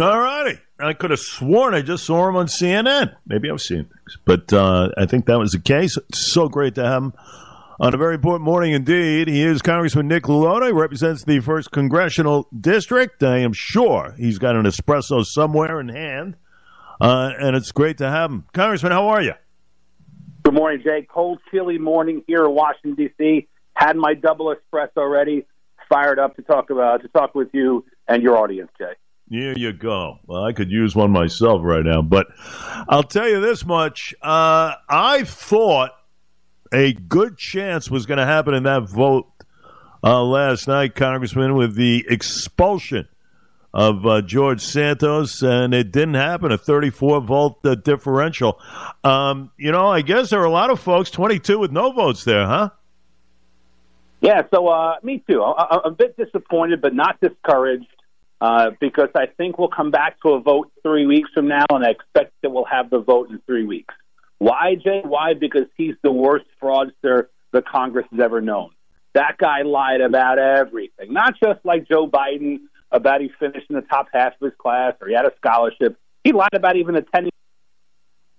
All righty. I could have sworn I just saw him on CNN. Maybe I was seeing things, but uh, I think that was the case. It's so great to have him on a very important morning indeed. He is Congressman Nick LaLota. He represents the first congressional district. I am sure he's got an espresso somewhere in hand, uh, and it's great to have him. Congressman, how are you? Good morning, Jay. Cold, chilly morning here in Washington D.C. Had my double espresso ready, fired up to talk about to talk with you and your audience, Jay. Here you go. Well, I could use one myself right now, but I'll tell you this much: uh, I thought a good chance was going to happen in that vote uh, last night, Congressman, with the expulsion of uh, George Santos, and it didn't happen. A 34 vote uh, differential. Um, you know, I guess there are a lot of folks, 22 with no votes there, huh? Yeah, so uh, me too. I, am a bit disappointed, but not discouraged. Uh, because I think we'll come back to a vote three weeks from now, and I expect that we'll have the vote in three weeks. Why, Jay? Why? Because he's the worst fraudster the Congress has ever known. That guy lied about everything, not just like Joe Biden about he finished in the top half of his class or he had a scholarship. He lied about even attending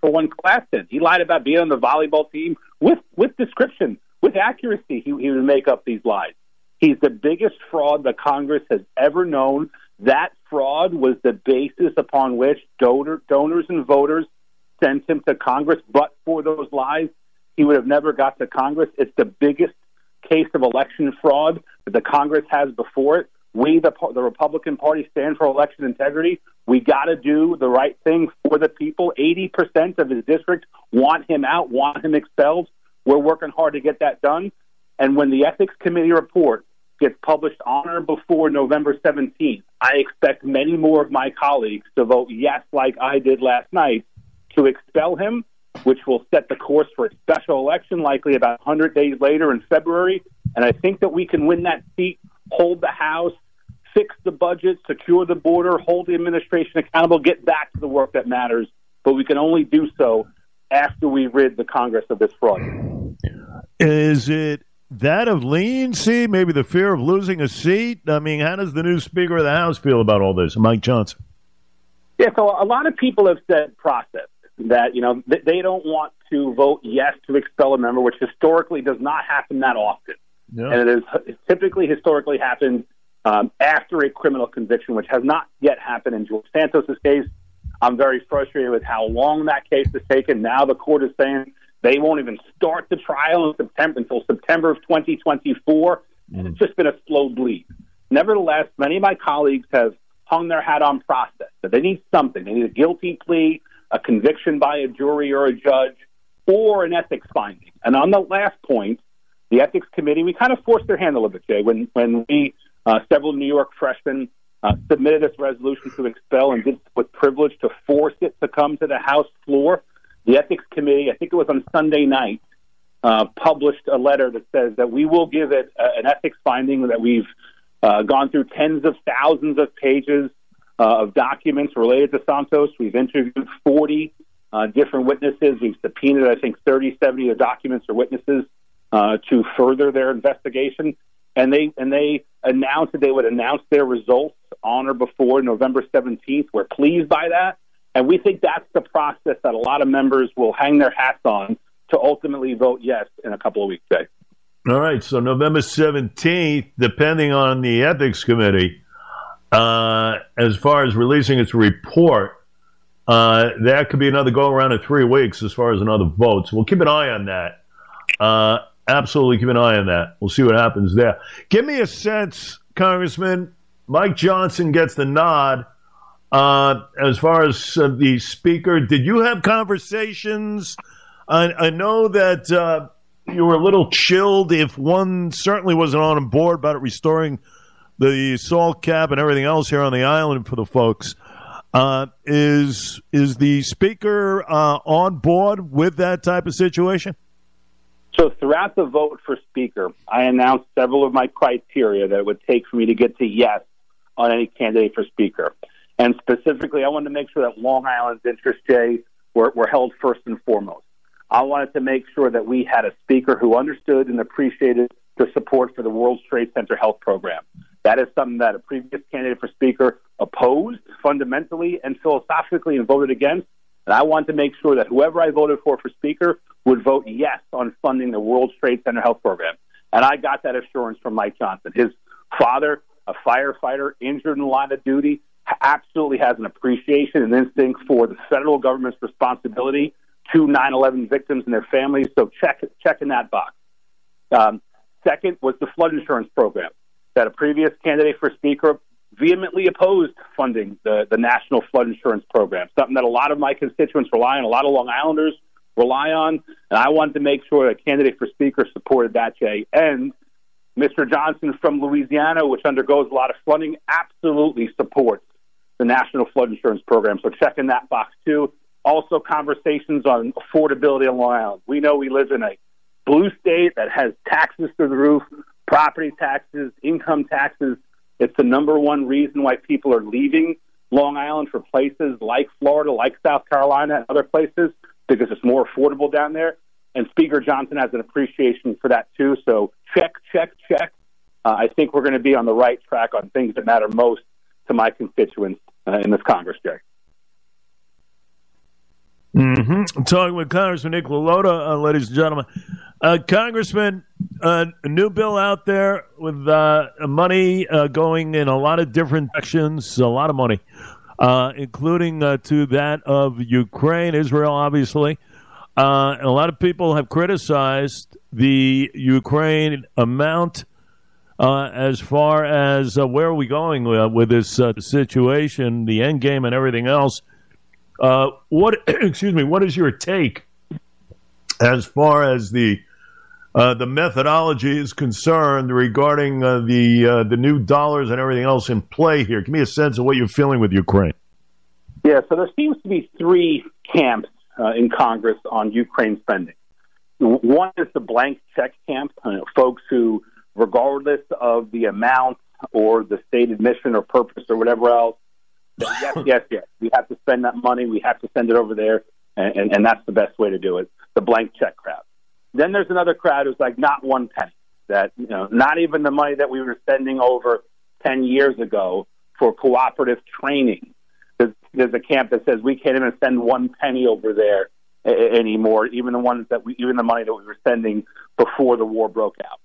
for one class. In. He lied about being on the volleyball team with with description, with accuracy. He, he would make up these lies. He's the biggest fraud the Congress has ever known. That fraud was the basis upon which donor, donors and voters sent him to Congress. But for those lies, he would have never got to Congress. It's the biggest case of election fraud that the Congress has before it. We, the, the Republican Party, stand for election integrity. We got to do the right thing for the people. 80% of his district want him out, want him expelled. We're working hard to get that done. And when the Ethics Committee report gets published on or before November 17th, I expect many more of my colleagues to vote yes, like I did last night, to expel him, which will set the course for a special election, likely about 100 days later in February. And I think that we can win that seat, hold the House, fix the budget, secure the border, hold the administration accountable, get back to the work that matters. But we can only do so after we rid the Congress of this fraud. Is it that of leniency, maybe the fear of losing a seat? I mean, how does the new Speaker of the House feel about all this, Mike Johnson? Yeah, so a lot of people have said process that you know they don't want to vote yes to expel a member, which historically does not happen that often, yeah. and it is typically historically happened um, after a criminal conviction, which has not yet happened in George Santos's case. I'm very frustrated with how long that case has taken. Now the court is saying they won't even start the trial in September until September of 2024. And it's just been a slow bleed. Nevertheless, many of my colleagues have hung their hat on process. That they need something. They need a guilty plea, a conviction by a jury or a judge, or an ethics finding. And on the last point, the ethics committee, we kind of forced their hand a little bit, Jay, when when we uh, several New York freshmen uh, submitted this resolution to expel and did with privilege to force it to come to the House floor the ethics committee, I think it was on Sunday night, uh, published a letter that says that we will give it uh, an ethics finding that we've uh, gone through tens of thousands of pages uh, of documents related to Santos. We've interviewed 40 uh, different witnesses. We've subpoenaed, I think, 30, 70 of documents or witnesses uh, to further their investigation. And they and they announced that they would announce their results on or before November 17th. We're pleased by that. And we think that's the process that a lot of members will hang their hats on to ultimately vote yes in a couple of weeks. Day. All right. So November 17th, depending on the ethics committee, uh, as far as releasing its report, uh, that could be another go around in three weeks as far as another vote. So we'll keep an eye on that. Uh, absolutely keep an eye on that. We'll see what happens there. Give me a sense, Congressman. Mike Johnson gets the nod uh, as far as uh, the speaker, did you have conversations? I, I know that uh, you were a little chilled if one certainly wasn't on board about restoring the salt cap and everything else here on the island for the folks. Uh, is is the speaker uh, on board with that type of situation? So throughout the vote for speaker, I announced several of my criteria that it would take for me to get to yes on any candidate for speaker. And specifically, I wanted to make sure that Long Island's interests, Jay, were, were held first and foremost. I wanted to make sure that we had a speaker who understood and appreciated the support for the World Trade Center Health Program. That is something that a previous candidate for speaker opposed fundamentally and philosophically and voted against. And I want to make sure that whoever I voted for for Speaker would vote yes on funding the World Trade Center Health Program. And I got that assurance from Mike Johnson. His father, a firefighter injured in the line of duty, absolutely has an appreciation and instinct for the federal government's responsibility to 9/11 victims and their families. So check check in that box. Um, second was the flood insurance program that a previous candidate for speaker vehemently opposed funding the, the national flood insurance program, something that a lot of my constituents rely on, a lot of Long Islanders rely on, and I wanted to make sure that candidate for speaker supported that, Jay. And Mr. Johnson from Louisiana, which undergoes a lot of flooding, absolutely supports the National Flood Insurance Program. So check in that box too. Also, conversations on affordability on Long Island. We know we live in a blue state that has taxes through the roof, property taxes, income taxes. It's the number one reason why people are leaving Long Island for places like Florida, like South Carolina, and other places because it's more affordable down there. And Speaker Johnson has an appreciation for that too. So check, check, check. Uh, I think we're going to be on the right track on things that matter most to my constituents uh, in this Congress, Jay. Mm-hmm. I'm talking with Congressman Nick LaLota, uh, ladies and gentlemen. Uh, Congressman, uh, a new bill out there with uh, money uh, going in a lot of different directions, a lot of money, uh, including to that of Ukraine, Israel, obviously. and a lot of people have criticized the Ukraine amount as far as where are we going with this situation, the end game, and everything else. Uh, what excuse me? What is your take as far as the uh, the methodology is concerned regarding uh, the uh, the new dollars and everything else in play here? Give me a sense of what you're feeling with Ukraine. Yeah, so there seems to be three camps uh, in Congress on Ukraine spending. One is the blank check camp, folks who, regardless of the amount or the stated mission or purpose or whatever else, yes, yes, yes. We have to spend that money. We have to send it over there, and, and, and that's the best way to do it. The blank check crowd. Then there's another crowd who's like not one penny. That you know, not even the money that we were spending over ten years ago for cooperative training. There's, there's a camp that says we can't even send one penny over there anymore, even the ones that we, even the money that we were spending before the war broke out.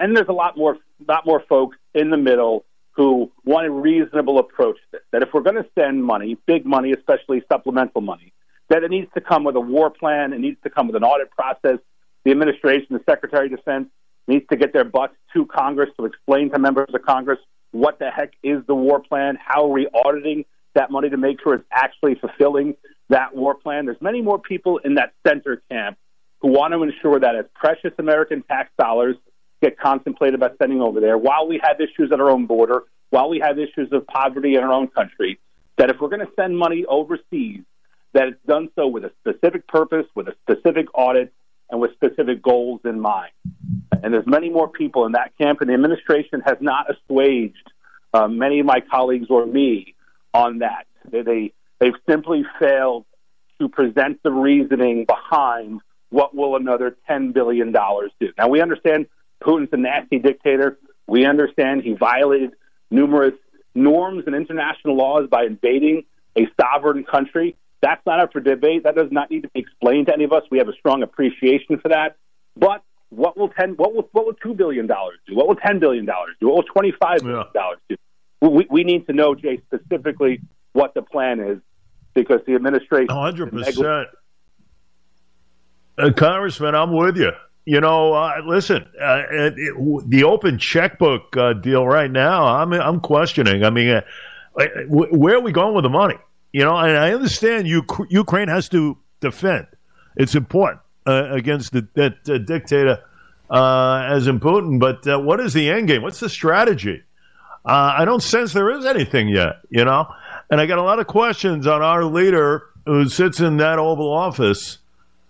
And there's a lot more, lot more folks in the middle who want a reasonable approach to this. That if we're going to spend money, big money, especially supplemental money, that it needs to come with a war plan, it needs to come with an audit process. The administration, the Secretary of Defense, needs to get their butts to Congress to explain to members of Congress what the heck is the war plan, how are we auditing that money to make sure it's actually fulfilling that war plan. There's many more people in that center camp who want to ensure that as precious American tax dollars get contemplated about sending over there while we have issues at our own border, while we have issues of poverty in our own country, that if we're going to send money overseas, that it's done so with a specific purpose, with a specific audit, and with specific goals in mind. And there's many more people in that camp, and the administration has not assuaged uh, many of my colleagues or me on that. They, they they've simply failed to present the reasoning behind what will another $10 billion do. Now, we understand Putin's a nasty dictator. We understand he violated numerous norms and international laws by invading a sovereign country. That's not up for debate. That does not need to be explained to any of us. We have a strong appreciation for that. But what will ten? What will what will two billion dollars do? What will ten billion dollars do? What will twenty five billion dollars do? We, we need to know, Jay, specifically what the plan is, because the administration. Hundred percent. Uh, Congressman, I'm with you you know, uh, listen, uh, it, it, the open checkbook uh, deal right now, I'm I'm questioning. I mean, uh, where are we going with the money? You know, and I understand Ukraine has to defend. It's important uh, against the, that uh, dictator as in Putin. But what is the end game? What's the strategy? I don't sense there is anything yet. You know, and I got a lot of questions on our leader who sits in that Oval Office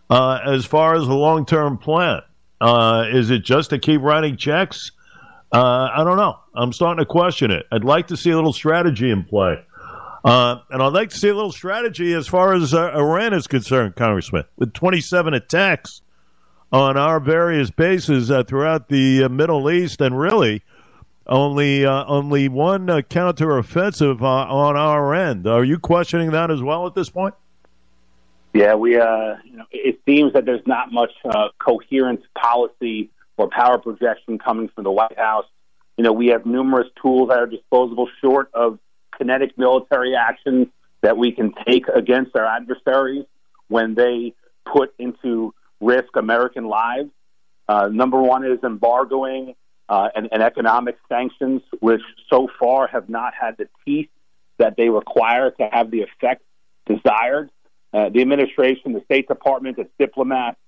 uh, as far as the long term plan. Uh, is it just to keep writing checks? Uh, I don't know. I'm starting to question it. I'd like to see a little strategy in play. Uh, and I'd like to see a little strategy as far as uh, Iran is concerned, Congressman, with 27 attacks on our various bases uh, throughout the Middle East and really only uh, only one uh, counteroffensive uh, on our end. Are you questioning that as well at this point? Yeah, we. Uh, you know, it seems that there's not much uh, coherent policy or power projection coming from the White House. You know, we have numerous tools at our disposal, short of kinetic military action that we can take against our adversaries when they put into risk American lives. Uh, number one is embargoing uh, and, and economic sanctions, which so far have not had the teeth that they require to have the effect desired. Uh, the administration, the State Department, its diplomats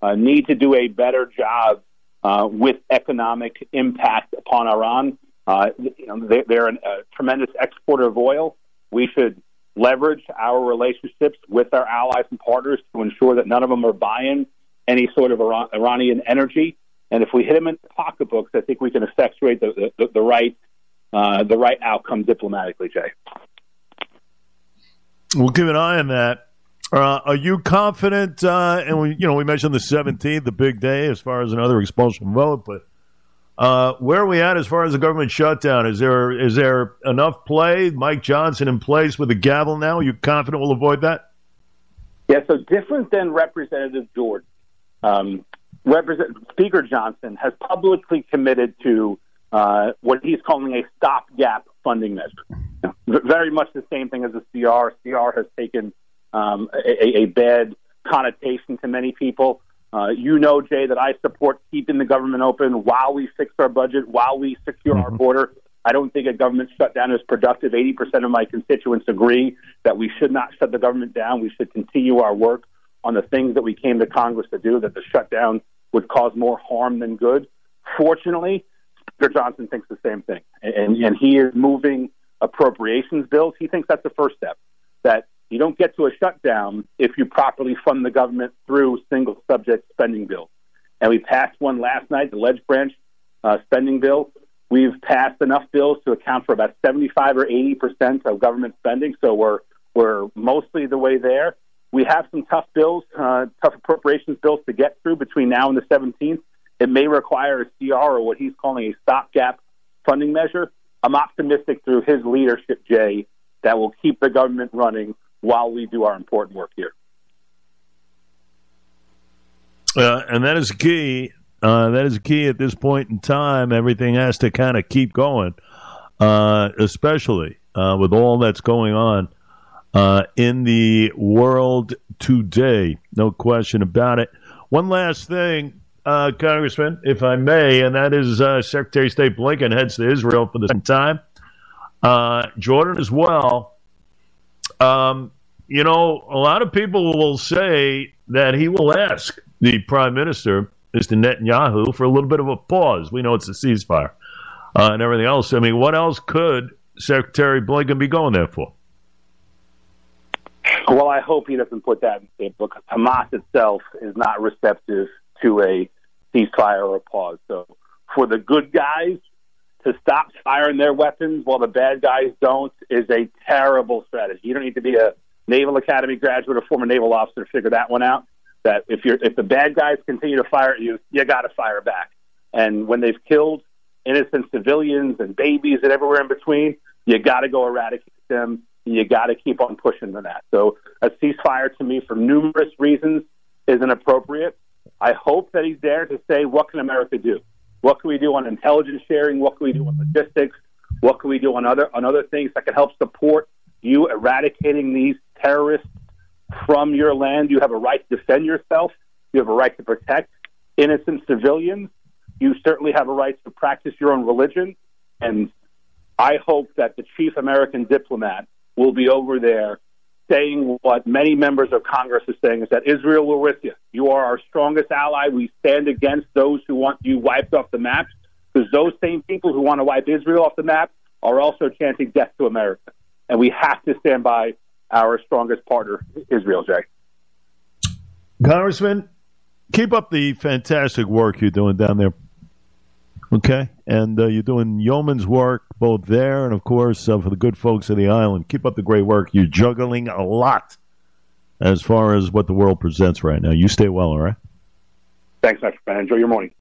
uh, need to do a better job uh, with economic impact upon Iran. Uh, you know, they, they're a tremendous exporter of oil. We should leverage our relationships with our allies and partners to ensure that none of them are buying any sort of Iran, Iranian energy. And if we hit them in the pocketbooks, I think we can effectuate the, the, the right uh, the right outcome diplomatically, Jay. We'll keep an eye on that. Uh, are you confident? Uh, and we, you know, we mentioned the 17th, the big day, as far as another expulsion vote. But uh, where are we at as far as the government shutdown? Is there is there enough play? Mike Johnson in place with the gavel now. Are you confident we'll avoid that? Yeah. So different than Representative Jordan, um, Speaker Johnson has publicly committed to uh, what he's calling a stopgap funding measure. Very much the same thing as the CR. CR has taken um, a, a, bad connotation to many people. Uh, you know, Jay, that I support keeping the government open while we fix our budget, while we secure mm-hmm. our border. I don't think a government shutdown is productive. 80% of my constituents agree that we should not shut the government down. We should continue our work on the things that we came to Congress to do, that the shutdown would cause more harm than good. Fortunately, Speaker Johnson thinks the same thing. And, and he is moving appropriations bills. He thinks that's the first step, that you don't get to a shutdown if you properly fund the government through single subject spending bills. And we passed one last night, the Ledge Branch uh, spending bill. We've passed enough bills to account for about 75 or 80 percent of government spending, so we're we're mostly the way there. We have some tough bills, uh, tough appropriations bills to get through between now and the 17th. It may require a CR or what he's calling a stopgap funding measure. I'm optimistic through his leadership, Jay, that will keep the government running while we do our important work here. Uh, and that is key. Uh, that is key at this point in time. Everything has to kind of keep going, uh, especially uh, with all that's going on uh, in the world today. No question about it. One last thing, uh, Congressman, if I may, and that is Secretary of State Blinken heads to Israel for the second time. Jordan as well. Um, you know, a lot of people will say that he will ask the prime minister, Mr. Netanyahu, for a little bit of a pause. We know it's a ceasefire uh, and everything else. I mean, what else could Secretary Blinken be going there for? Well, I hope he doesn't put that in the because Hamas itself is not receptive to a ceasefire or a pause. So, for the good guys to stop firing their weapons while the bad guys don't is a terrible strategy. You don't need to be a Naval Academy graduate or former naval officer to figure that one out. That if you're if the bad guys continue to fire at you, you got to fire back. And when they've killed innocent civilians and babies and everywhere in between, you got to go eradicate them. You got to keep on pushing to that. So a ceasefire to me, for numerous reasons, is inappropriate. I hope that he's there to say, what can America do? What can we do on intelligence sharing? What can we do on logistics? What can we do on other on other things that can help support you eradicating these terrorists from your land. You have a right to defend yourself. You have a right to protect innocent civilians. You certainly have a right to practice your own religion. And I hope that the chief American diplomat will be over there saying what many members of Congress are saying is that Israel, we're with you. You are our strongest ally. We stand against those who want you wiped off the map because those same people who want to wipe Israel off the map are also chanting death to America. And we have to stand by our strongest partner, Israel, Jay. Congressman, keep up the fantastic work you're doing down there. Okay, and uh, you're doing yeoman's work both there and, of course, uh, for the good folks of the island. Keep up the great work. You're juggling a lot as far as what the world presents right now. You stay well, all right? Thanks, my friend. Enjoy your morning.